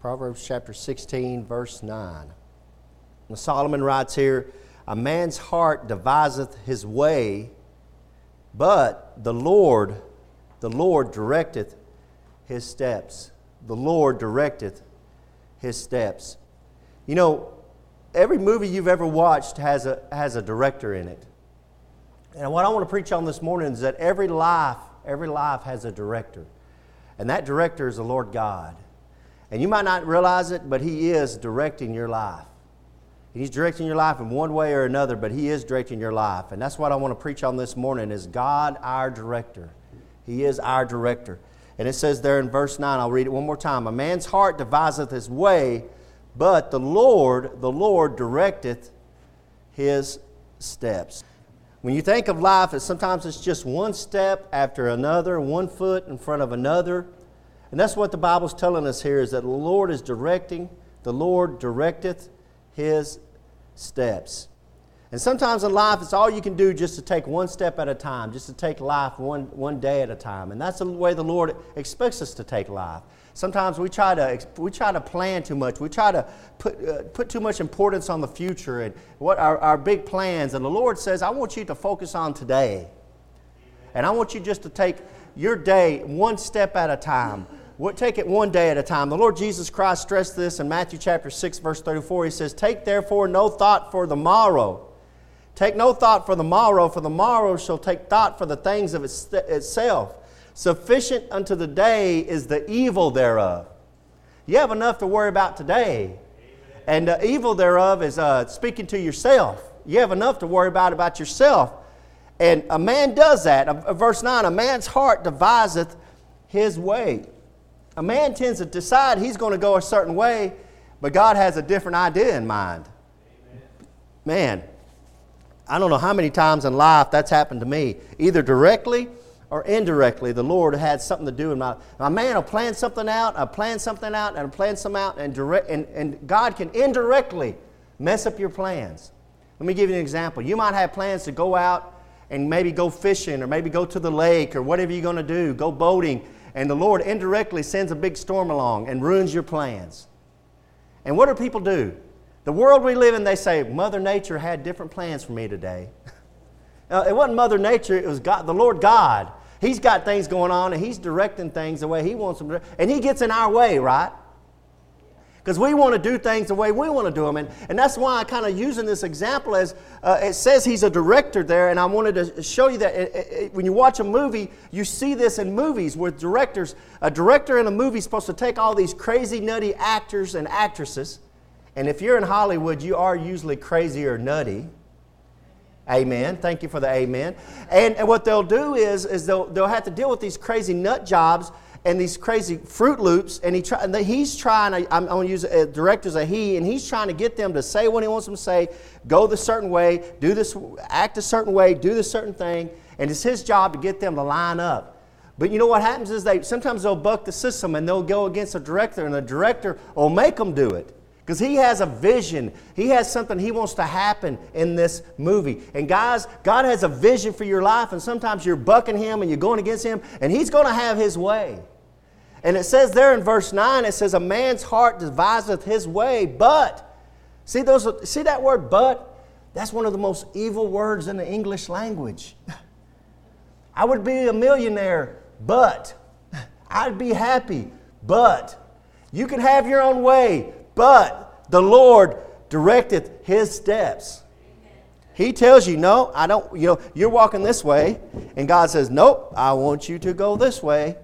Proverbs chapter 16, verse 9. And Solomon writes here A man's heart deviseth his way, but the Lord, the Lord directeth his steps. The Lord directeth his steps. You know, every movie you've ever watched has a, has a director in it. And what I want to preach on this morning is that every life, every life has a director. And that director is the Lord God. And you might not realize it, but He is directing your life. He's directing your life in one way or another, but He is directing your life. And that's what I want to preach on this morning is God our director. He is our director. And it says there in verse 9, I'll read it one more time. A man's heart deviseth his way, but the Lord, the Lord directeth his steps. When you think of life, sometimes it's just one step after another, one foot in front of another. And that's what the Bible's telling us here is that the Lord is directing, the Lord directeth his steps. And sometimes in life, it's all you can do just to take one step at a time, just to take life one, one day at a time. And that's the way the Lord expects us to take life. Sometimes we try to, we try to plan too much. We try to put, uh, put too much importance on the future and what our, our big plans. And the Lord says, I want you to focus on today. And I want you just to take your day one step at a time. We'll take it one day at a time. The Lord Jesus Christ stressed this in Matthew chapter 6, verse 34. He says, Take therefore no thought for the morrow. Take no thought for the morrow, for the morrow shall take thought for the things of itself. Sufficient unto the day is the evil thereof. You have enough to worry about today. And the evil thereof is uh, speaking to yourself. You have enough to worry about about yourself. And a man does that. Verse 9 A man's heart deviseth his way. A man tends to decide he's going to go a certain way, but God has a different idea in mind. Man, I don't know how many times in life that's happened to me, either directly or indirectly, the Lord had something to do in my. My man will plan something out, I plan something out, and I plan something out, and, direct, and, and God can indirectly mess up your plans. Let me give you an example. You might have plans to go out and maybe go fishing, or maybe go to the lake, or whatever you're going to do, go boating, and the Lord indirectly sends a big storm along and ruins your plans. And what do people do? The world we live in, they say, Mother Nature had different plans for me today. Uh, it wasn't Mother Nature, it was God, the Lord God He's got things going on and he's directing things the way he wants them to. And he gets in our way, right? Because we want to do things the way we want to do them. And, and that's why I kind of using this example as uh, it says he's a director there. And I wanted to show you that it, it, when you watch a movie, you see this in movies with directors. A director in a movie is supposed to take all these crazy, nutty actors and actresses. And if you're in Hollywood, you are usually crazy or nutty. Amen. Thank you for the amen. And, and what they'll do is, is they'll, they'll have to deal with these crazy nut jobs and these crazy Fruit Loops, and he try, and he's trying. I'm, I'm going to use a director as a he, and he's trying to get them to say what he wants them to say, go the certain way, do this, act a certain way, do this certain thing, and it's his job to get them to line up. But you know what happens is they sometimes they'll buck the system and they'll go against the director, and the director will make them do it. Because he has a vision. He has something he wants to happen in this movie. And guys, God has a vision for your life, and sometimes you're bucking him and you're going against him, and he's going to have his way. And it says there in verse 9, it says, A man's heart deviseth his way, but. See, those, see that word but? That's one of the most evil words in the English language. I would be a millionaire, but. I'd be happy, but. You can have your own way, but the Lord directeth his steps. He tells you, no, I don't, you know, you're walking this way. And God says, nope, I want you to go this way.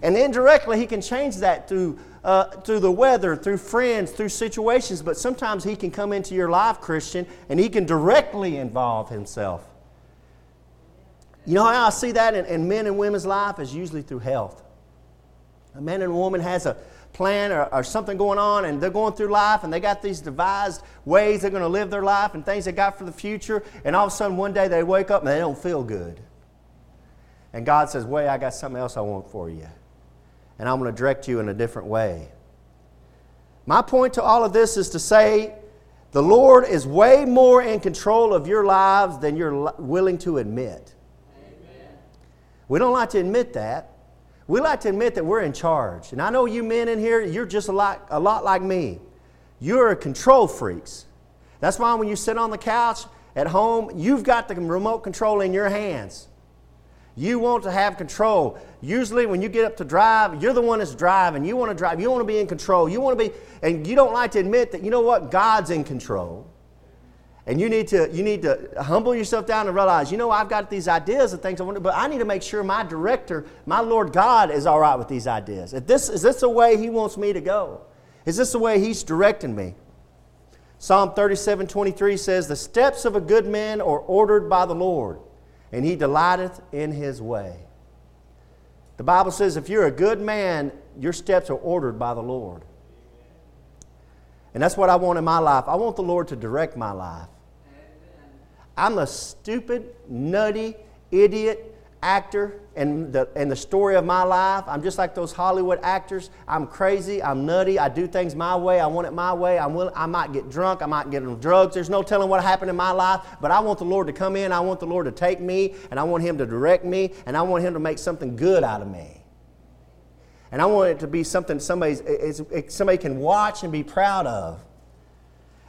And indirectly, He can change that through, uh, through the weather, through friends, through situations. But sometimes He can come into your life, Christian, and He can directly involve Himself. You know how I see that in, in men and women's life is usually through health. A man and a woman has a, plan or, or, something going on and they're going through life and they got these devised ways they're going to live their life and things they got for the future and all of a sudden one day they wake up and they don't feel good. And god says wait i got something else i want for you and i'm going to direct you in a different way. My point to all of this is to say the lord is way more in control of your lives than you're willing to admit. Amen. we don't like to admit that we like to admit that we're in charge. And I know you men in here, you're just a lot, a lot like me. You're control freaks. That's why when you sit on the couch at home, you've got the remote control in your hands. You want to have control. Usually, when you get up to drive, you're the one that's driving. You want to drive. You want to be in control. You want to be, and you don't like to admit that, you know what? God's in control. And you need to, you need to humble yourself down and realize, you know, I've got these ideas and things I want to, but I need to make sure my director, my Lord God, is all right with these ideas. If this, is this the way He wants me to go? Is this the way He's directing me? Psalm 37 23 says, The steps of a good man are ordered by the Lord, and he delighteth in his way. The Bible says, if you're a good man, your steps are ordered by the Lord. And that's what I want in my life. I want the Lord to direct my life. I'm a stupid, nutty, idiot, actor and the, and the story of my life. I'm just like those Hollywood actors. I'm crazy. I'm nutty. I do things my way. I want it my way. I'm willing, I might get drunk. I might get on drugs. There's no telling what happened in my life. But I want the Lord to come in. I want the Lord to take me. And I want Him to direct me. And I want Him to make something good out of me. And I want it to be something somebody's, somebody can watch and be proud of.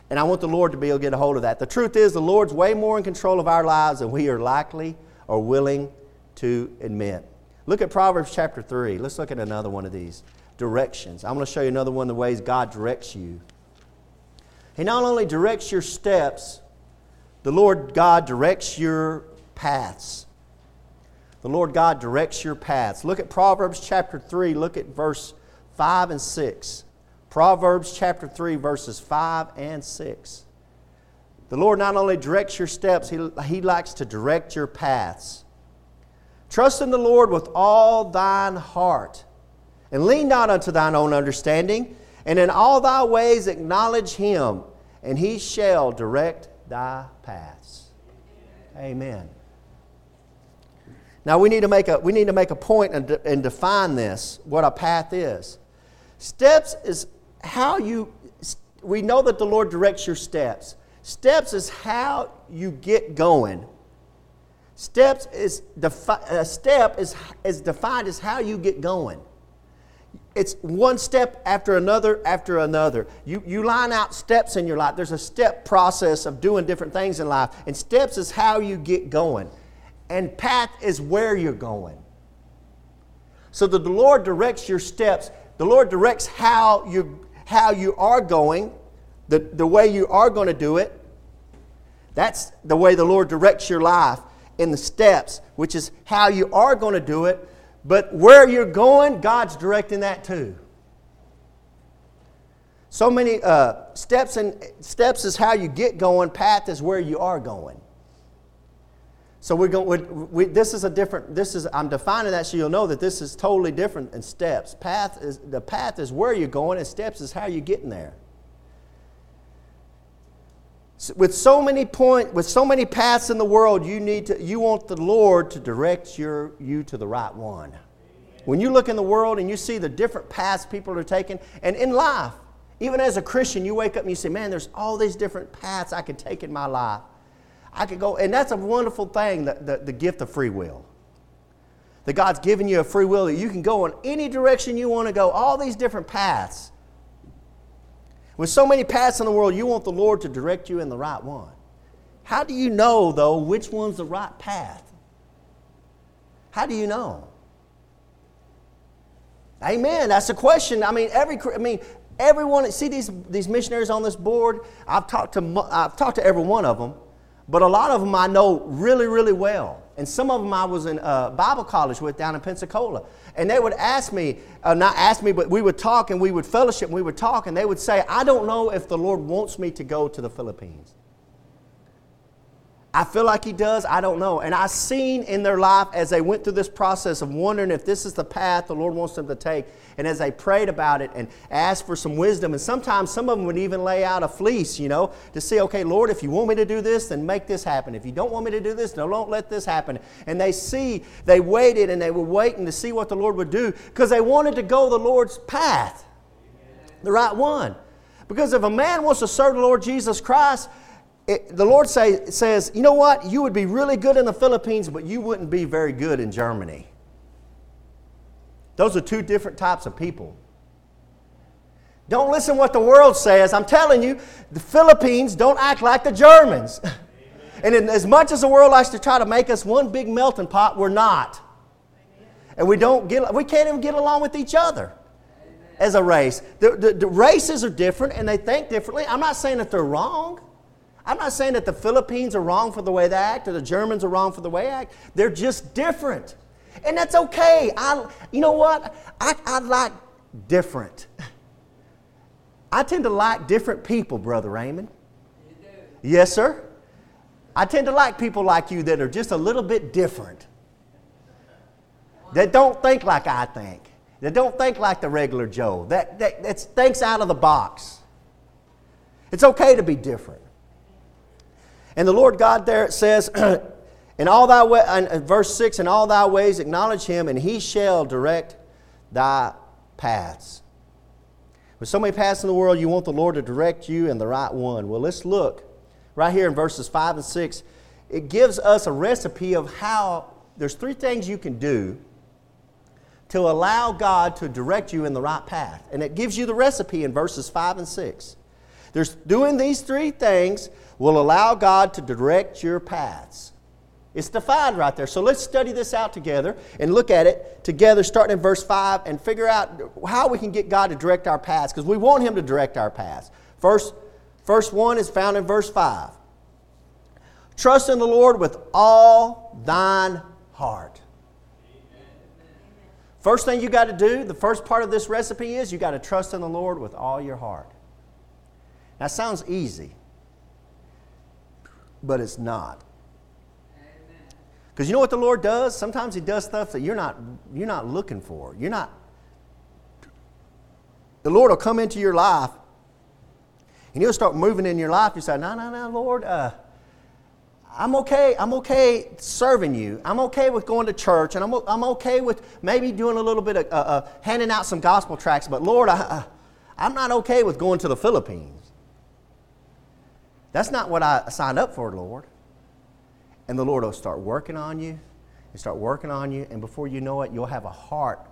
And I want the Lord to be able to get a hold of that. The truth is, the Lord's way more in control of our lives than we are likely or willing to admit. Look at Proverbs chapter 3. Let's look at another one of these directions. I'm going to show you another one of the ways God directs you. He not only directs your steps, the Lord God directs your paths. The Lord God directs your paths. Look at Proverbs chapter 3. Look at verse 5 and 6. Proverbs chapter 3, verses 5 and 6. The Lord not only directs your steps, He, he likes to direct your paths. Trust in the Lord with all thine heart, and lean not unto thine own understanding, and in all thy ways acknowledge him, and he shall direct thy paths. Amen. Now we need to make a, we need to make a point and, de- and define this, what a path is. Steps is how you, we know that the Lord directs your steps. Steps is how you get going. Steps is defi- a step is, is defined as how you get going. It's one step after another after another. You, you line out steps in your life. There's a step process of doing different things in life. And steps is how you get going. And path is where you're going. So the Lord directs your steps. The Lord directs how you, how you are going, the, the way you are going to do it. That's the way the Lord directs your life in the steps, which is how you are going to do it. But where you're going, God's directing that too. So many uh, steps and steps is how you get going. Path is where you are going. So we're going. We, this is a different. This is. I'm defining that so you'll know that this is totally different than steps. Path is the path is where you're going, and steps is how you're getting there with so many point with so many paths in the world you need to you want the lord to direct your you to the right one when you look in the world and you see the different paths people are taking and in life even as a christian you wake up and you say man there's all these different paths i could take in my life i could go and that's a wonderful thing the, the, the gift of free will that god's given you a free will that you can go in any direction you want to go all these different paths with so many paths in the world, you want the Lord to direct you in the right one. How do you know, though, which one's the right path? How do you know? Amen. That's a question. I mean, every I mean, everyone. See these these missionaries on this board. I've talked to I've talked to every one of them, but a lot of them I know really, really well. And some of them I was in uh, Bible college with down in Pensacola. And they would ask me, uh, not ask me, but we would talk and we would fellowship and we would talk. And they would say, I don't know if the Lord wants me to go to the Philippines. I feel like he does. I don't know. And I've seen in their life as they went through this process of wondering if this is the path the Lord wants them to take. And as they prayed about it and asked for some wisdom, and sometimes some of them would even lay out a fleece, you know, to say, okay, Lord, if you want me to do this, then make this happen. If you don't want me to do this, no, don't let this happen. And they see, they waited and they were waiting to see what the Lord would do because they wanted to go the Lord's path, the right one. Because if a man wants to serve the Lord Jesus Christ, it, the Lord say, says, you know what? You would be really good in the Philippines, but you wouldn't be very good in Germany. Those are two different types of people. Don't listen what the world says. I'm telling you, the Philippines don't act like the Germans. and in, as much as the world likes to try to make us one big melting pot, we're not. And we don't get we can't even get along with each other as a race. The, the, the races are different and they think differently. I'm not saying that they're wrong. I'm not saying that the Philippines are wrong for the way they act or the Germans are wrong for the way they act. They're just different. And that's okay. I, you know what? I, I like different. I tend to like different people, Brother Raymond. Yes, sir. I tend to like people like you that are just a little bit different. That don't think like I think. That don't think like the regular Joe. That, that, that thinks out of the box. It's okay to be different. And the Lord God there it says, in all thy way, in verse 6, in all thy ways acknowledge him, and he shall direct thy paths. With so many paths in the world, you want the Lord to direct you in the right one. Well, let's look right here in verses 5 and 6. It gives us a recipe of how there's three things you can do to allow God to direct you in the right path. And it gives you the recipe in verses 5 and 6. There's doing these three things will allow God to direct your paths. It's defined right there. So let's study this out together and look at it together, starting in verse 5, and figure out how we can get God to direct our paths, because we want Him to direct our paths. First, first one is found in verse 5. Trust in the Lord with all thine heart. First thing you got to do, the first part of this recipe is you got to trust in the Lord with all your heart. That sounds easy, but it's not. Because you know what the Lord does? Sometimes He does stuff that you're not, you're not looking for. You're not. The Lord will come into your life and He'll start moving in your life. You say, No, no, no, Lord, uh, I'm okay. I'm okay serving you. I'm okay with going to church, and I'm, I'm okay with maybe doing a little bit of uh, uh, handing out some gospel tracts. But Lord, I, I'm not okay with going to the Philippines. That's not what I signed up for, Lord. And the Lord will start working on you and start working on you. And before you know it, you'll have a heart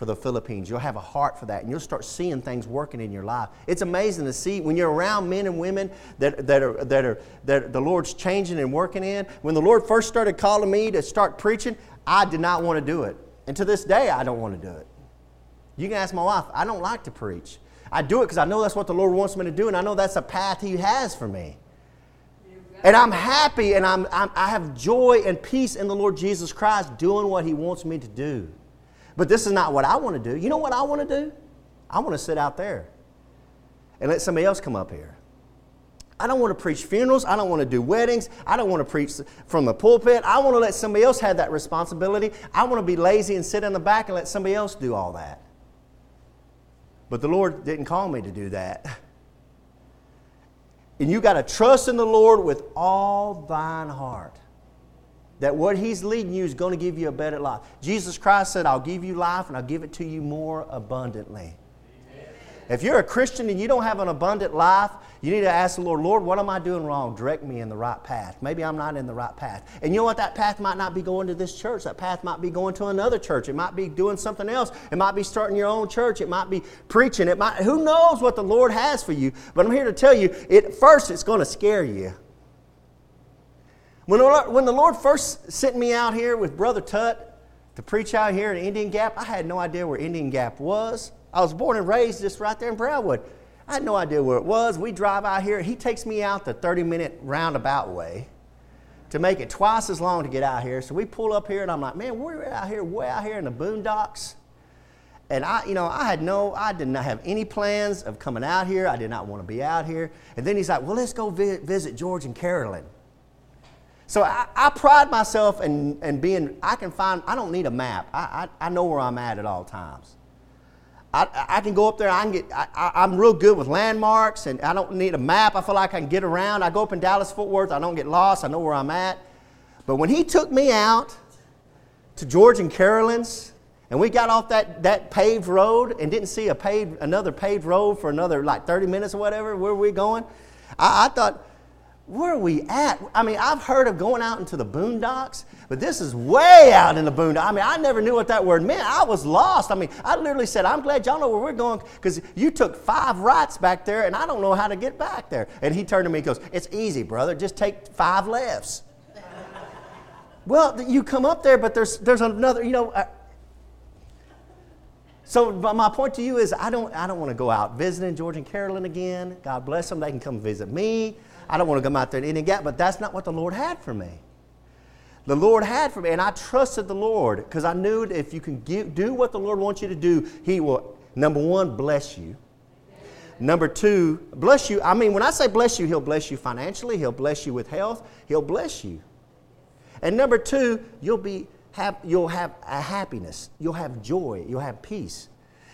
for the Philippines. You'll have a heart for that, and you'll start seeing things working in your life. It's amazing to see when you're around men and women that, that, are, that, are, that the Lord's changing and working in. When the Lord first started calling me to start preaching, I did not want to do it. And to this day, I don't want to do it. You can ask my wife, I don't like to preach. I do it because I know that's what the Lord wants me to do, and I know that's a path He has for me. And I'm happy and I'm, I'm, i have joy and peace in the Lord Jesus Christ doing what He wants me to do. But this is not what I want to do. You know what I want to do? I want to sit out there and let somebody else come up here. I don't want to preach funerals. I don't want to do weddings. I don't want to preach from the pulpit. I want to let somebody else have that responsibility. I want to be lazy and sit in the back and let somebody else do all that. But the Lord didn't call me to do that. And you got to trust in the Lord with all thine heart. That what He's leading you is going to give you a better life. Jesus Christ said, I'll give you life and I'll give it to you more abundantly. If you're a Christian and you don't have an abundant life, you need to ask the Lord, Lord, what am I doing wrong? Direct me in the right path. Maybe I'm not in the right path. And you know what? That path might not be going to this church. That path might be going to another church. It might be doing something else. It might be starting your own church. It might be preaching. It might, who knows what the Lord has for you? But I'm here to tell you, it first, it's going to scare you. When the, Lord, when the Lord first sent me out here with Brother Tut to preach out here in Indian Gap, I had no idea where Indian Gap was. I was born and raised just right there in Brownwood. I had no idea where it was. We drive out here. He takes me out the 30 minute roundabout way to make it twice as long to get out here. So we pull up here, and I'm like, man, we're out here, way out here in the boondocks. And I, you know, I had no, I did not have any plans of coming out here. I did not want to be out here. And then he's like, well, let's go vi- visit George and Carolyn. So I, I, pride myself in, in being, I can find, I don't need a map. I, I, I know where I'm at at all times. I, I can go up there. I can get. I, am real good with landmarks, and I don't need a map. I feel like I can get around. I go up in Dallas Fort Worth. I don't get lost. I know where I'm at. But when he took me out to George and Carolyn's, and we got off that, that paved road and didn't see a paved, another paved road for another like 30 minutes or whatever, where were we going? I, I thought, where are we at? I mean, I've heard of going out into the boondocks, but this is way out in the boondocks. I mean, I never knew what that word meant. I was lost. I mean, I literally said, I'm glad y'all know where we're going because you took five rights back there and I don't know how to get back there. And he turned to me and goes, It's easy, brother. Just take five lefts. well, you come up there, but there's, there's another, you know. Uh, so my point to you is I don't, I don't want to go out visiting George and Carolyn again. God bless them. They can come visit me. I don't want to come out there and Indian Gap, but that's not what the Lord had for me. The Lord had for me, and I trusted the Lord because I knew that if you can give, do what the Lord wants you to do, He will, number one, bless you. Number two, bless you. I mean, when I say bless you, He'll bless you financially, He'll bless you with health, He'll bless you. And number two, you'll, be, have, you'll have a happiness, you'll have joy, you'll have peace.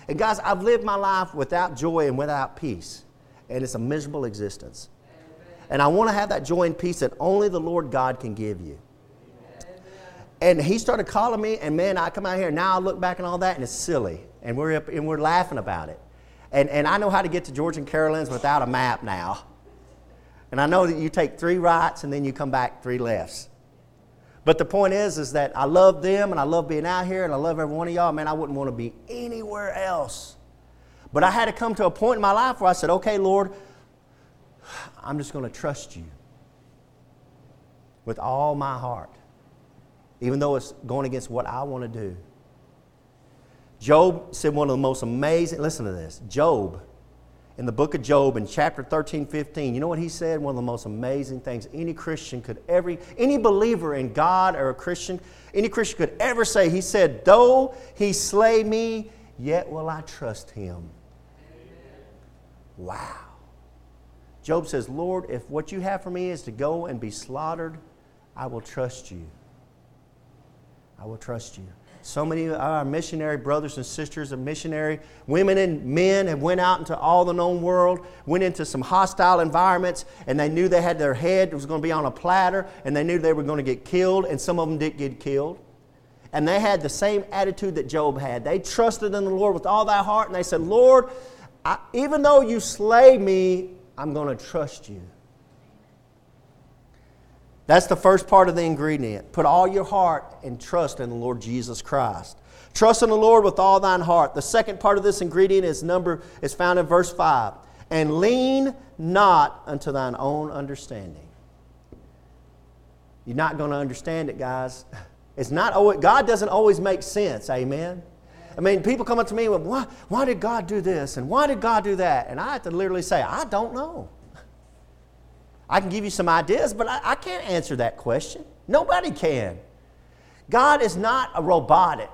And guys, I've lived my life without joy and without peace, and it's a miserable existence. And I want to have that joy and peace that only the Lord God can give you. And he started calling me, and man, I come out here, now I look back and all that, and it's silly. And we're, up, and we're laughing about it. And, and I know how to get to George and Carolyn's without a map now. And I know that you take three rights and then you come back three lefts. But the point is, is that I love them and I love being out here and I love every one of y'all. Man, I wouldn't want to be anywhere else. But I had to come to a point in my life where I said, okay, Lord, I'm just going to trust you with all my heart, even though it's going against what I want to do. Job said one of the most amazing, listen to this. Job, in the book of Job, in chapter 13, 15, you know what he said? One of the most amazing things any Christian could ever, any believer in God or a Christian, any Christian could ever say. He said, Though he slay me, yet will I trust him. Wow. Job says, Lord, if what you have for me is to go and be slaughtered, I will trust you. I will trust you. So many of our missionary brothers and sisters and missionary women and men have went out into all the known world, went into some hostile environments, and they knew they had their head was going to be on a platter, and they knew they were going to get killed, and some of them did get killed. And they had the same attitude that Job had. They trusted in the Lord with all their heart, and they said, Lord, I, even though you slay me, I'm going to trust you. That's the first part of the ingredient. Put all your heart and trust in the Lord Jesus Christ. Trust in the Lord with all thine heart. The second part of this ingredient is number is found in verse 5. And lean not unto thine own understanding. You're not going to understand it, guys. It's not God doesn't always make sense. Amen. I mean, people come up to me with, why, why did God do this? And why did God do that? And I have to literally say, I don't know. I can give you some ideas, but I, I can't answer that question. Nobody can. God is not a robotic.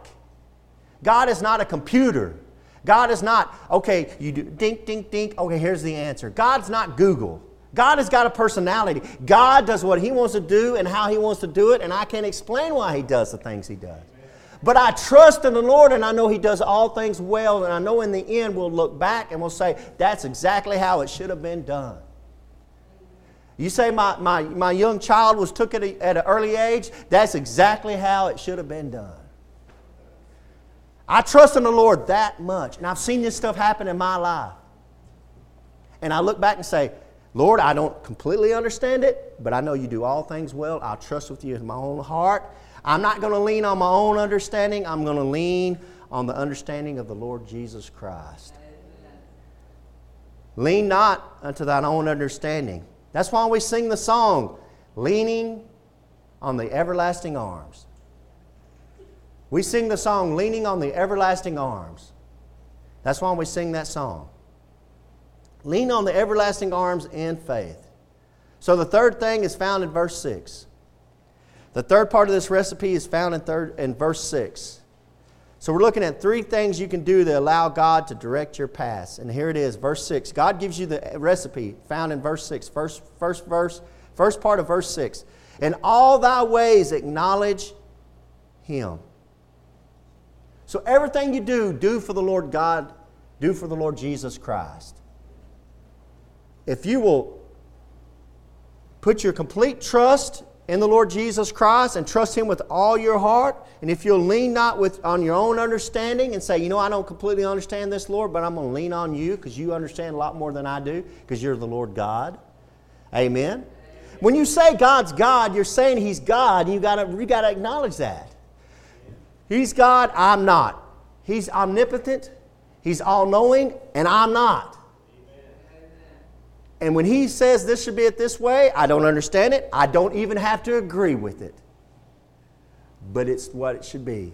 God is not a computer. God is not, okay, you do dink, dink, dink, okay, here's the answer. God's not Google. God has got a personality. God does what He wants to do and how He wants to do it, and I can't explain why He does the things He does. But I trust in the Lord and I know He does all things well. And I know in the end we'll look back and we'll say, that's exactly how it should have been done. You say my, my, my young child was took at, a, at an early age, that's exactly how it should have been done. I trust in the Lord that much. And I've seen this stuff happen in my life. And I look back and say, Lord, I don't completely understand it, but I know you do all things well. I'll trust with you in my own heart. I'm not going to lean on my own understanding. I'm going to lean on the understanding of the Lord Jesus Christ. Lean not unto thine own understanding. That's why we sing the song, Leaning on the Everlasting Arms. We sing the song, Leaning on the Everlasting Arms. That's why we sing that song. Lean on the everlasting arms in faith. So the third thing is found in verse 6. The third part of this recipe is found in, third, in verse 6. So we're looking at three things you can do to allow God to direct your path. And here it is, verse 6. God gives you the recipe found in verse 6. First, first verse, first part of verse 6. In all thy ways acknowledge him. So everything you do, do for the Lord God, do for the Lord Jesus Christ. If you will put your complete trust in the Lord Jesus Christ and trust Him with all your heart, and if you'll lean not with, on your own understanding and say, you know, I don't completely understand this, Lord, but I'm going to lean on you because you understand a lot more than I do because you're the Lord God. Amen. When you say God's God, you're saying He's God, and you gotta, you gotta acknowledge that. He's God, I'm not. He's omnipotent, He's all knowing, and I'm not. And when He says this should be it this way, I don't understand it. I don't even have to agree with it. But it's what it should be.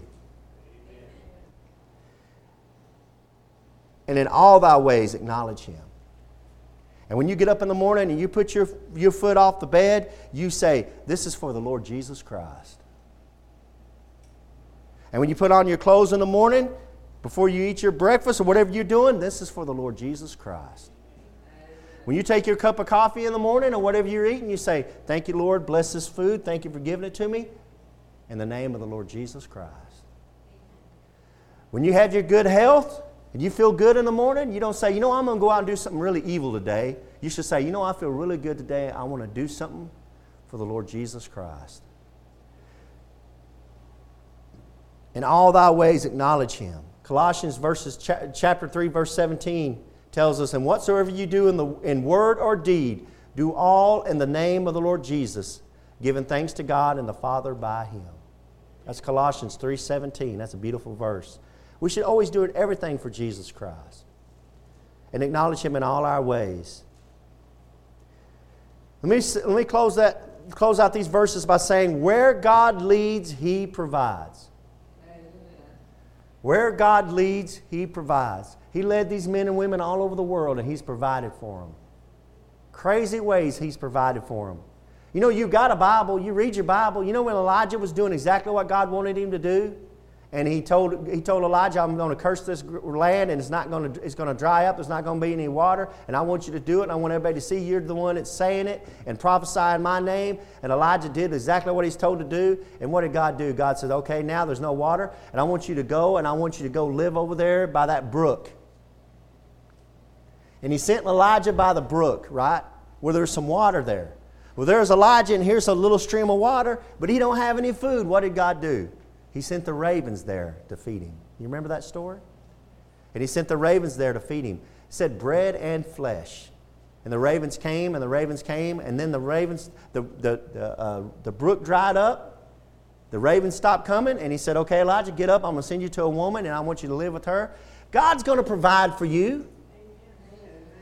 And in all thy ways, acknowledge Him. And when you get up in the morning and you put your, your foot off the bed, you say, This is for the Lord Jesus Christ. And when you put on your clothes in the morning, before you eat your breakfast or whatever you're doing, this is for the Lord Jesus Christ. When you take your cup of coffee in the morning or whatever you're eating, you say, Thank you, Lord, bless this food. Thank you for giving it to me. In the name of the Lord Jesus Christ. When you have your good health, and you feel good in the morning, you don't say, you know, I'm going to go out and do something really evil today. You should say, you know, I feel really good today. I want to do something for the Lord Jesus Christ. In all thy ways acknowledge him. Colossians verses chapter 3 verse 17 tells us and whatsoever you do in the in word or deed do all in the name of the Lord Jesus giving thanks to God and the Father by him. That's Colossians 3:17. That's a beautiful verse. We should always do everything for Jesus Christ and acknowledge Him in all our ways. Let me, let me close, that, close out these verses by saying, Where God leads, He provides. Where God leads, He provides. He led these men and women all over the world, and He's provided for them. Crazy ways He's provided for them. You know, you've got a Bible, you read your Bible. You know when Elijah was doing exactly what God wanted him to do? And he told, he told Elijah, I'm going to curse this land and it's, not going to, it's going to dry up. There's not going to be any water. And I want you to do it. And I want everybody to see you're the one that's saying it and prophesying my name. And Elijah did exactly what he's told to do. And what did God do? God said, okay, now there's no water. And I want you to go and I want you to go live over there by that brook. And he sent Elijah by the brook, right? Where there's some water there. Well, there's Elijah and here's a little stream of water, but he don't have any food. What did God do? He sent the ravens there to feed him. You remember that story? And he sent the ravens there to feed him. He said, bread and flesh. And the ravens came, and the ravens came, and then the ravens, the, the, the, uh, the brook dried up. The ravens stopped coming, and he said, Okay, Elijah, get up. I'm going to send you to a woman, and I want you to live with her. God's going to provide for you.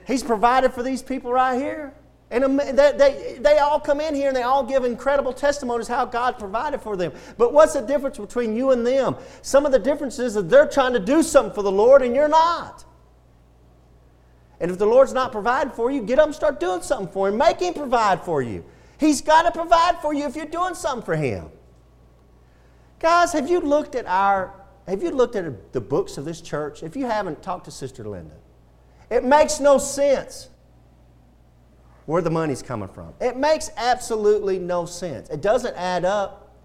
He's provided for these people right here. And they, they all come in here and they all give incredible testimonies how God provided for them. But what's the difference between you and them? Some of the differences is that they're trying to do something for the Lord and you're not. And if the Lord's not providing for you, get up and start doing something for Him. Make Him provide for you. He's got to provide for you if you're doing something for Him. Guys, have you looked at our have you looked at the books of this church? If you haven't, talk to Sister Linda. It makes no sense where the money's coming from. It makes absolutely no sense. It doesn't add up.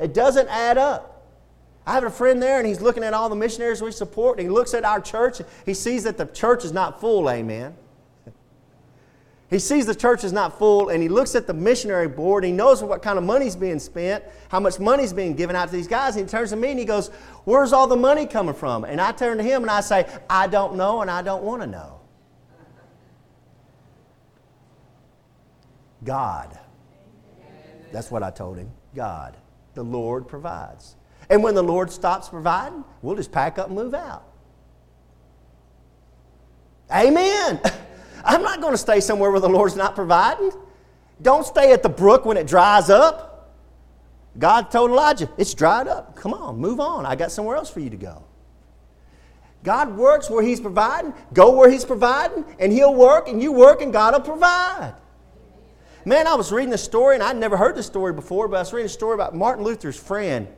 It doesn't add up. I have a friend there and he's looking at all the missionaries we support and he looks at our church. He sees that the church is not full, amen. He sees the church is not full and he looks at the missionary board. He knows what kind of money's being spent, how much money's being given out to these guys. And he turns to me and he goes, Where's all the money coming from? And I turn to him and I say, I don't know and I don't want to know. God. That's what I told him. God. The Lord provides. And when the Lord stops providing, we'll just pack up and move out. Amen. I'm not going to stay somewhere where the Lord's not providing. Don't stay at the brook when it dries up. God told Elijah, It's dried up. Come on, move on. I got somewhere else for you to go. God works where He's providing. Go where He's providing, and He'll work, and you work, and God will provide. Man, I was reading a story, and I'd never heard this story before, but I was reading a story about Martin Luther's friend.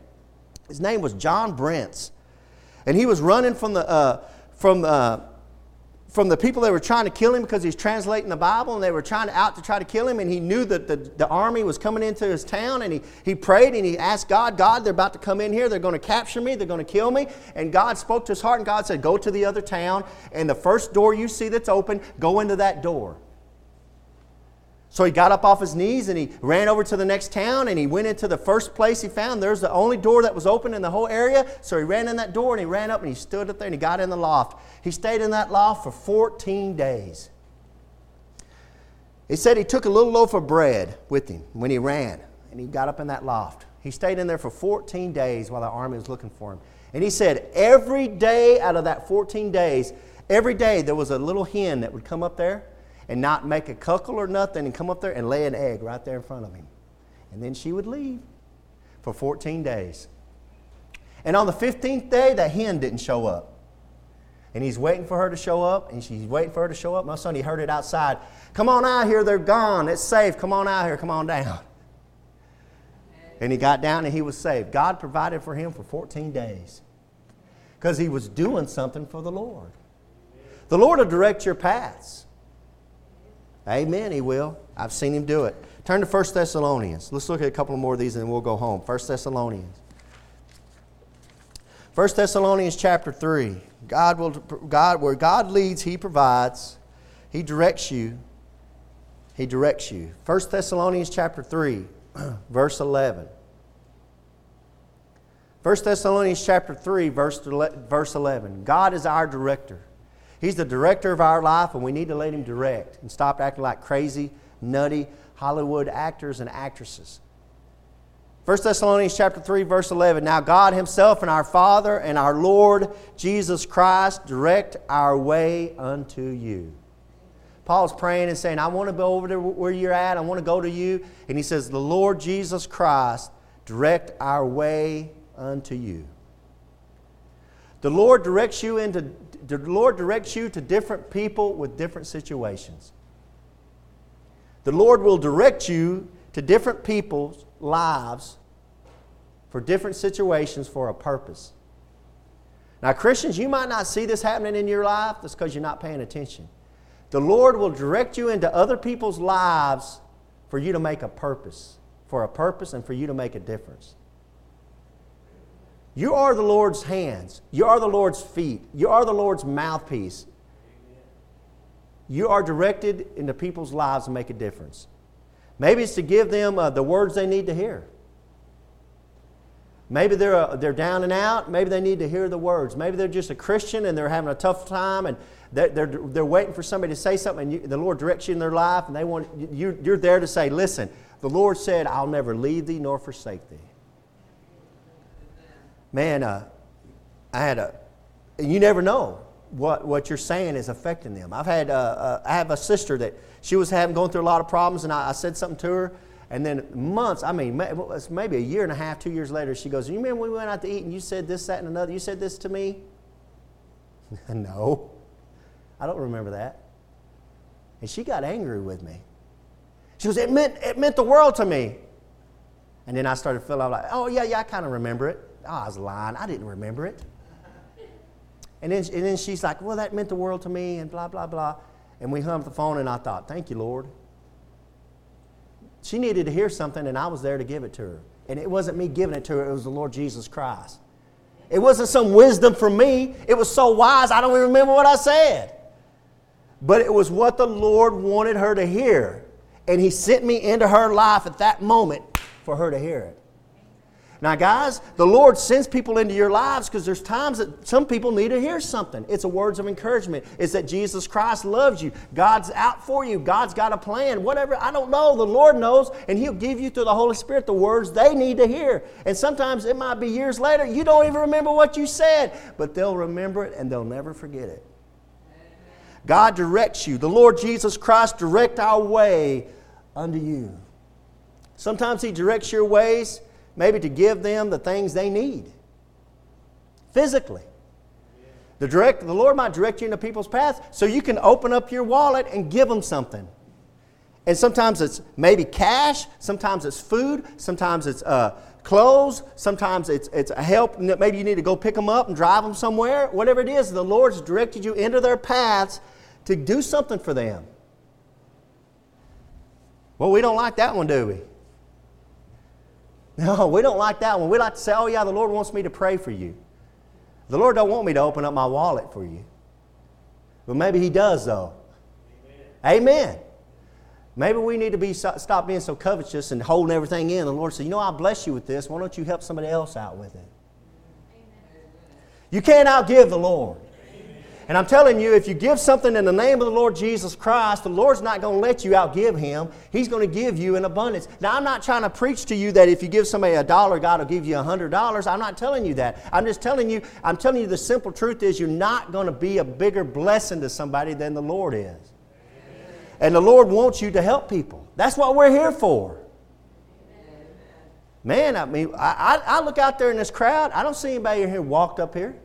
His name was John Brenz. And he was running from the, uh, from, uh, from the people that were trying to kill him because he's translating the Bible, and they were trying to, out to try to kill him. And he knew that the, the army was coming into his town, and he, he prayed and he asked God, God, they're about to come in here. They're going to capture me. They're going to kill me. And God spoke to his heart, and God said, Go to the other town, and the first door you see that's open, go into that door. So he got up off his knees and he ran over to the next town and he went into the first place he found. There's the only door that was open in the whole area. So he ran in that door and he ran up and he stood up there and he got in the loft. He stayed in that loft for 14 days. He said he took a little loaf of bread with him when he ran, and he got up in that loft. He stayed in there for 14 days while the army was looking for him. And he said every day out of that 14 days, every day there was a little hen that would come up there and not make a cuckle or nothing and come up there and lay an egg right there in front of him. And then she would leave for 14 days. And on the 15th day, that hen didn't show up. And he's waiting for her to show up, and she's waiting for her to show up. My son, he heard it outside. Come on out here, they're gone. It's safe. Come on out here, come on down. And he got down and he was saved. God provided for him for 14 days because he was doing something for the Lord. The Lord will direct your paths. Amen, he will. I've seen him do it. Turn to 1 Thessalonians. Let's look at a couple more of these and then we'll go home. 1 Thessalonians. 1 Thessalonians chapter 3. God will God where God leads, he provides. He directs you. He directs you. 1 Thessalonians chapter 3, verse 11. 1 Thessalonians chapter 3, verse 11. God is our director. He's the director of our life, and we need to let Him direct and stop acting like crazy, nutty Hollywood actors and actresses. 1 Thessalonians chapter 3 verse 11 Now God himself and our Father and our Lord Jesus Christ direct our way unto you. Paul's praying and saying, I want to go over to where you're at. I want to go to you. And he says, The Lord Jesus Christ direct our way unto you. The Lord directs you into the Lord directs you to different people with different situations. The Lord will direct you to different people's lives for different situations for a purpose. Now, Christians, you might not see this happening in your life. That's because you're not paying attention. The Lord will direct you into other people's lives for you to make a purpose, for a purpose, and for you to make a difference. You are the Lord's hands. You are the Lord's feet. You are the Lord's mouthpiece. You are directed into people's lives to make a difference. Maybe it's to give them uh, the words they need to hear. Maybe they're, uh, they're down and out. Maybe they need to hear the words. Maybe they're just a Christian and they're having a tough time and they're, they're, they're waiting for somebody to say something and you, the Lord directs you in their life and they want, you, you're there to say, listen, the Lord said, I'll never leave thee nor forsake thee. Man, uh, I had a, you never know what, what you're saying is affecting them. I've had, uh, uh, I have a sister that she was having, going through a lot of problems and I, I said something to her and then months, I mean, maybe a year and a half, two years later, she goes, You remember when we went out to eat and you said this, that, and another? You said this to me? no. I don't remember that. And she got angry with me. She goes, It meant, it meant the world to me. And then I started feeling like, Oh, yeah, yeah, I kind of remember it. Oh, I was lying. I didn't remember it. And then, and then she's like, Well, that meant the world to me, and blah, blah, blah. And we hung up the phone, and I thought, Thank you, Lord. She needed to hear something, and I was there to give it to her. And it wasn't me giving it to her, it was the Lord Jesus Christ. It wasn't some wisdom from me. It was so wise, I don't even remember what I said. But it was what the Lord wanted her to hear. And He sent me into her life at that moment for her to hear it. Now, guys, the Lord sends people into your lives because there's times that some people need to hear something. It's a words of encouragement. It's that Jesus Christ loves you. God's out for you. God's got a plan. Whatever, I don't know. The Lord knows, and He'll give you through the Holy Spirit the words they need to hear. And sometimes it might be years later, you don't even remember what you said, but they'll remember it and they'll never forget it. God directs you. The Lord Jesus Christ direct our way unto you. Sometimes He directs your ways maybe to give them the things they need physically. The, direct, the Lord might direct you into people's paths so you can open up your wallet and give them something. And sometimes it's maybe cash, sometimes it's food, sometimes it's uh, clothes, sometimes it's, it's a help. Maybe you need to go pick them up and drive them somewhere. Whatever it is, the Lord's directed you into their paths to do something for them. Well, we don't like that one, do we? No, we don't like that one. We like to say, oh, yeah, the Lord wants me to pray for you. The Lord don't want me to open up my wallet for you. But maybe He does, though. Amen. Amen. Maybe we need to be stop being so covetous and holding everything in. The Lord said, you know, I bless you with this. Why don't you help somebody else out with it? Amen. You can't outgive the Lord. And I'm telling you, if you give something in the name of the Lord Jesus Christ, the Lord's not going to let you outgive him. He's going to give you in abundance. Now, I'm not trying to preach to you that if you give somebody a dollar, God will give you a hundred dollars. I'm not telling you that. I'm just telling you, I'm telling you the simple truth is you're not going to be a bigger blessing to somebody than the Lord is. And the Lord wants you to help people. That's what we're here for. Man, I mean, I, I, look out there in this crowd, I don't see anybody here walked up here.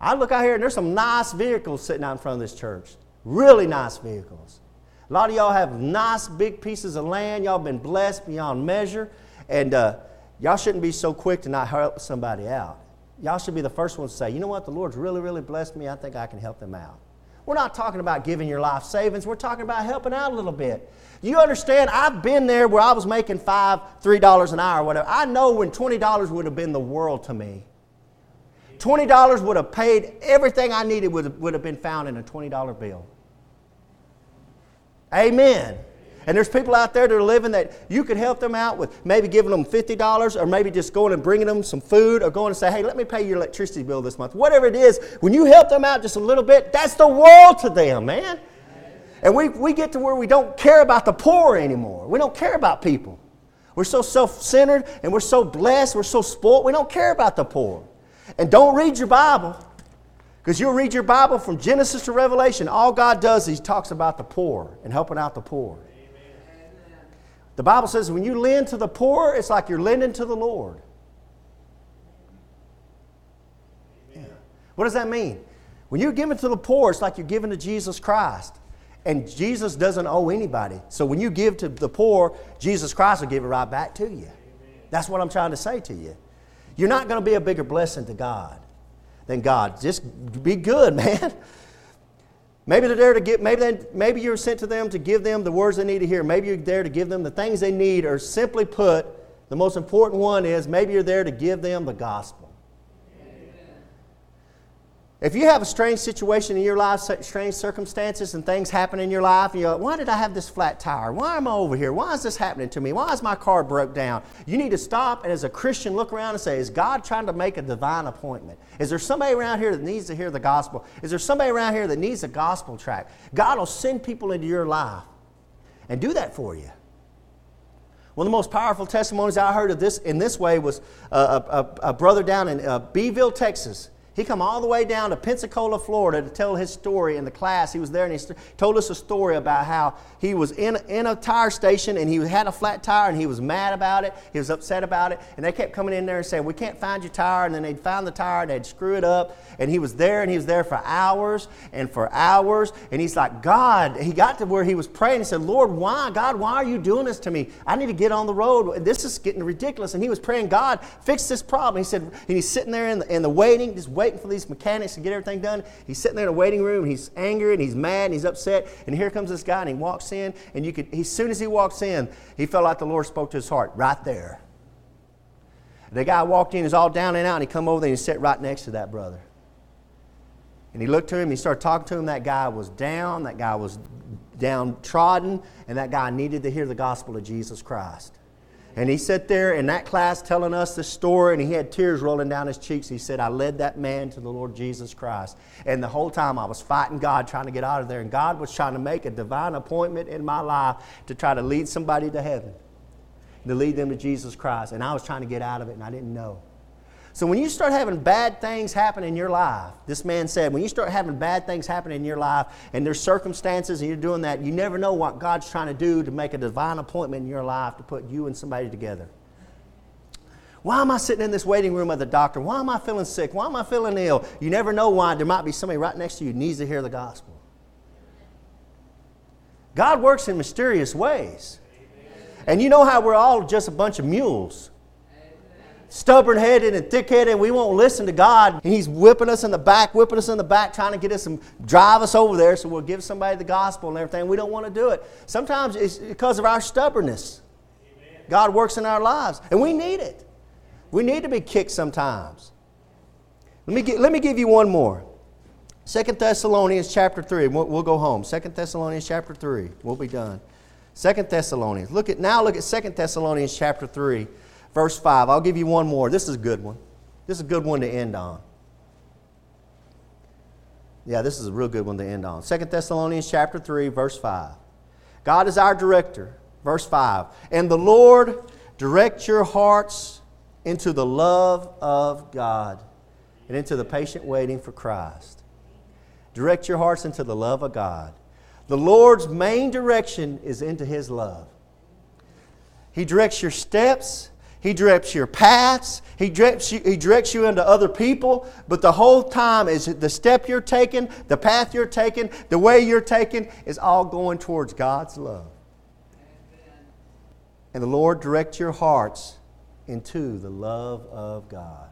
I look out here and there's some nice vehicles sitting out in front of this church. Really nice vehicles. A lot of y'all have nice big pieces of land. Y'all been blessed beyond measure. And uh, y'all shouldn't be so quick to not help somebody out. Y'all should be the first ones to say, you know what, the Lord's really, really blessed me. I think I can help them out. We're not talking about giving your life savings. We're talking about helping out a little bit. You understand? I've been there where I was making five, three dollars an hour, whatever. I know when twenty dollars would have been the world to me. $20 would have paid everything I needed, would have, would have been found in a $20 bill. Amen. And there's people out there that are living that you could help them out with maybe giving them $50 or maybe just going and bringing them some food or going and say, hey, let me pay your electricity bill this month. Whatever it is, when you help them out just a little bit, that's the world to them, man. And we, we get to where we don't care about the poor anymore. We don't care about people. We're so self centered and we're so blessed, we're so spoiled, we don't care about the poor. And don't read your Bible, because you'll read your Bible from Genesis to Revelation. All God does is He talks about the poor and helping out the poor. Amen. The Bible says when you lend to the poor, it's like you're lending to the Lord. What does that mean? When you're giving to the poor, it's like you're giving to Jesus Christ. And Jesus doesn't owe anybody. So when you give to the poor, Jesus Christ will give it right back to you. That's what I'm trying to say to you. You're not going to be a bigger blessing to God than God. Just be good, man. Maybe they're there to get, maybe, they, maybe you're sent to them to give them the words they need to hear. Maybe you're there to give them the things they need, or simply put, the most important one is maybe you're there to give them the gospel. If you have a strange situation in your life, strange circumstances, and things happen in your life, and you're like, why did I have this flat tire? Why am I over here? Why is this happening to me? Why is my car broke down? You need to stop and, as a Christian, look around and say, Is God trying to make a divine appointment? Is there somebody around here that needs to hear the gospel? Is there somebody around here that needs a gospel tract? God will send people into your life and do that for you. One of the most powerful testimonies I heard of this in this way was a, a, a brother down in uh, Beeville, Texas. He come all the way down to Pensacola, Florida to tell his story in the class. He was there and he told us a story about how he was in, in a tire station and he had a flat tire and he was mad about it. He was upset about it. And they kept coming in there and saying, We can't find your tire. And then they'd find the tire and they'd screw it up. And he was there and he was there for hours and for hours. And he's like, God, he got to where he was praying. He said, Lord, why? God, why are you doing this to me? I need to get on the road. This is getting ridiculous. And he was praying, God, fix this problem. He said, and he's sitting there in the, in the waiting, just waiting waiting for these mechanics to get everything done. He's sitting there in a waiting room and he's angry and he's mad and he's upset. And here comes this guy and he walks in and you could, as soon as he walks in, he felt like the Lord spoke to his heart right there. The guy walked in, he's all down and out, and he come over there and he sat right next to that brother. And he looked to him, he started talking to him. That guy was down, that guy was downtrodden, and that guy needed to hear the gospel of Jesus Christ. And he sat there in that class telling us the story, and he had tears rolling down his cheeks. He said, I led that man to the Lord Jesus Christ. And the whole time I was fighting God, trying to get out of there. And God was trying to make a divine appointment in my life to try to lead somebody to heaven, to lead them to Jesus Christ. And I was trying to get out of it, and I didn't know. So when you start having bad things happen in your life, this man said, when you start having bad things happen in your life and there's circumstances and you're doing that, you never know what God's trying to do to make a divine appointment in your life to put you and somebody together. Why am I sitting in this waiting room of the doctor? Why am I feeling sick? Why am I feeling ill? You never know why. There might be somebody right next to you needs to hear the gospel. God works in mysterious ways. And you know how we're all just a bunch of mules stubborn headed and thick headed, and we won't listen to God. And He's whipping us in the back, whipping us in the back, trying to get us and drive us over there so we'll give somebody the gospel and everything. We don't want to do it. Sometimes it's because of our stubbornness. God works in our lives, and we need it. We need to be kicked sometimes. Let me, get, let me give you one more. Second Thessalonians chapter 3. We'll, we'll go home. Second Thessalonians chapter 3. We'll be done. Second Thessalonians. Look at now look at Second Thessalonians chapter 3 Verse 5. I'll give you one more. This is a good one. This is a good one to end on. Yeah, this is a real good one to end on. 2 Thessalonians chapter 3, verse 5. God is our director. Verse 5. And the Lord direct your hearts into the love of God and into the patient waiting for Christ. Direct your hearts into the love of God. The Lord's main direction is into His love. He directs your steps, He directs your paths, He directs you, he directs you into other people, but the whole time is the step you're taking, the path you're taking, the way you're taking is all going towards God's love. And the Lord direct your hearts into the love of God.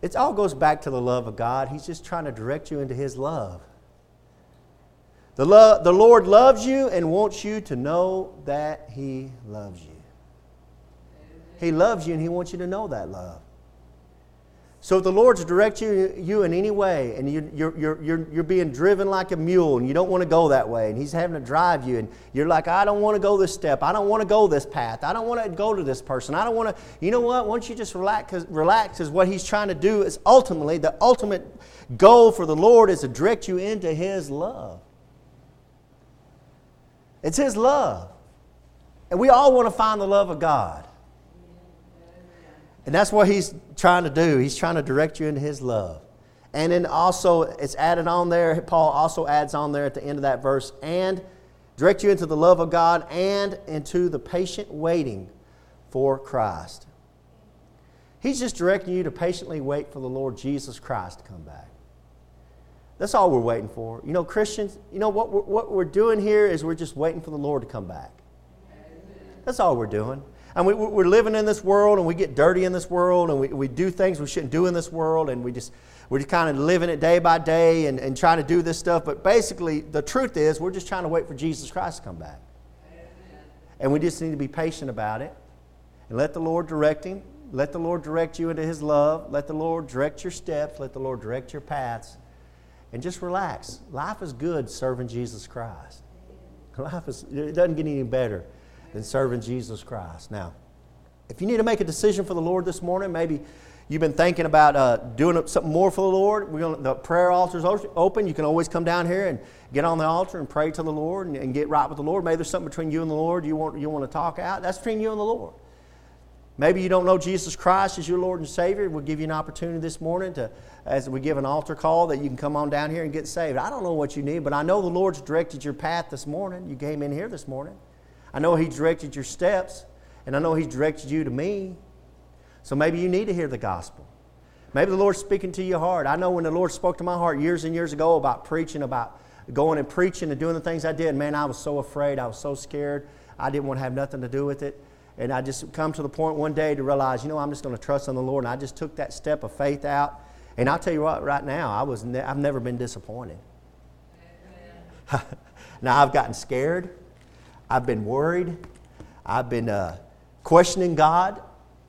It all goes back to the love of God. He's just trying to direct you into His love. The, lo- the Lord loves you and wants you to know that He loves you. He loves you and He wants you to know that love. So if the Lord's direct you, you in any way and you, you're, you're, you're, you're being driven like a mule and you don't want to go that way and He's having to drive you and you're like, I don't want to go this step. I don't want to go this path. I don't want to go to this person. I don't want to, you know what? Once you just relax, relax is what He's trying to do is ultimately, the ultimate goal for the Lord is to direct you into His love. It's His love. And we all want to find the love of God. And that's what he's trying to do. He's trying to direct you into his love. And then also, it's added on there, Paul also adds on there at the end of that verse, and direct you into the love of God and into the patient waiting for Christ. He's just directing you to patiently wait for the Lord Jesus Christ to come back. That's all we're waiting for. You know, Christians, you know what we're, what we're doing here is we're just waiting for the Lord to come back. That's all we're doing. And we, we're living in this world and we get dirty in this world and we, we do things we shouldn't do in this world and we just, we're just kind of living it day by day and, and trying to do this stuff. But basically, the truth is, we're just trying to wait for Jesus Christ to come back. And we just need to be patient about it and let the Lord direct Him. Let the Lord direct you into His love. Let the Lord direct your steps. Let the Lord direct your paths. And just relax. Life is good serving Jesus Christ. Life is, it doesn't get any better than serving Jesus Christ. Now, if you need to make a decision for the Lord this morning, maybe you've been thinking about uh, doing something more for the Lord. We're gonna, the prayer altar is open. You can always come down here and get on the altar and pray to the Lord and, and get right with the Lord. Maybe there's something between you and the Lord you want, you want to talk out. That's between you and the Lord. Maybe you don't know Jesus Christ as your Lord and Savior. We'll give you an opportunity this morning to, as we give an altar call, that you can come on down here and get saved. I don't know what you need, but I know the Lord's directed your path this morning. You came in here this morning. I know He directed your steps, and I know He directed you to me. So maybe you need to hear the gospel. Maybe the Lord's speaking to your heart. I know when the Lord spoke to my heart years and years ago about preaching, about going and preaching and doing the things I did, man, I was so afraid. I was so scared. I didn't want to have nothing to do with it. And I just come to the point one day to realize, you know, I'm just going to trust in the Lord. And I just took that step of faith out. And I'll tell you what, right now, I was ne- I've never been disappointed. now, I've gotten scared. I've been worried. I've been uh, questioning God.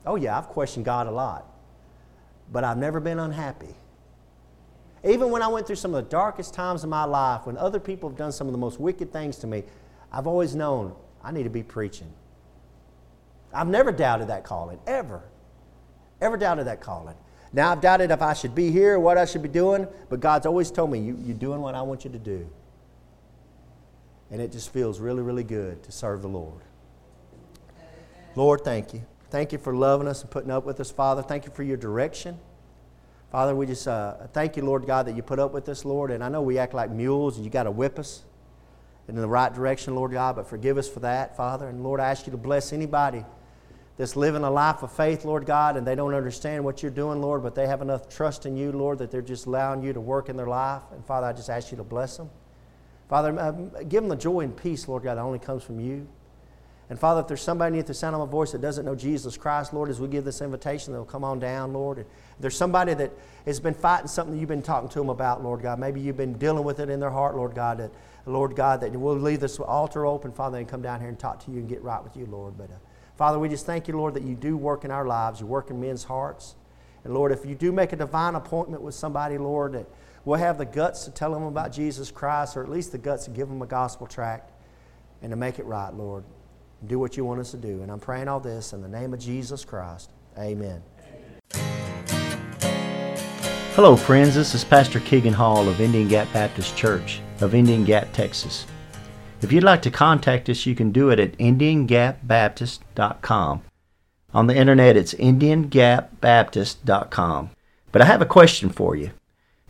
Oh, yeah, I've questioned God a lot. But I've never been unhappy. Even when I went through some of the darkest times of my life, when other people have done some of the most wicked things to me, I've always known I need to be preaching. I've never doubted that calling, ever. Ever doubted that calling. Now, I've doubted if I should be here, or what I should be doing, but God's always told me, you, You're doing what I want you to do. And it just feels really, really good to serve the Lord. Lord, thank you. Thank you for loving us and putting up with us, Father. Thank you for your direction. Father, we just uh, thank you, Lord God, that you put up with us, Lord. And I know we act like mules and you got to whip us in the right direction, Lord God, but forgive us for that, Father. And Lord, I ask you to bless anybody that's living a life of faith, Lord God, and they don't understand what you're doing, Lord, but they have enough trust in you, Lord, that they're just allowing you to work in their life. And Father, I just ask you to bless them. Father, uh, give them the joy and peace, Lord God, that only comes from you. And Father, if there's somebody at the sound of my voice that doesn't know Jesus Christ, Lord, as we give this invitation, they'll come on down, Lord. And there's somebody that has been fighting something you've been talking to them about, Lord God, maybe you've been dealing with it in their heart, Lord God, that, Lord God, that we'll leave this altar open, Father, and come down here and talk to you and get right with you, Lord. But uh, Father, we just thank you, Lord, that you do work in our lives. You work in men's hearts. And Lord, if you do make a divine appointment with somebody, Lord, that we'll have the guts to tell them about Jesus Christ, or at least the guts to give them a gospel tract and to make it right, Lord. Do what you want us to do. And I'm praying all this in the name of Jesus Christ. Amen. Hello, friends. This is Pastor Keegan Hall of Indian Gap Baptist Church of Indian Gap, Texas. If you'd like to contact us, you can do it at IndianGapBaptist.com. On the internet, it's IndianGapBaptist.com. But I have a question for you.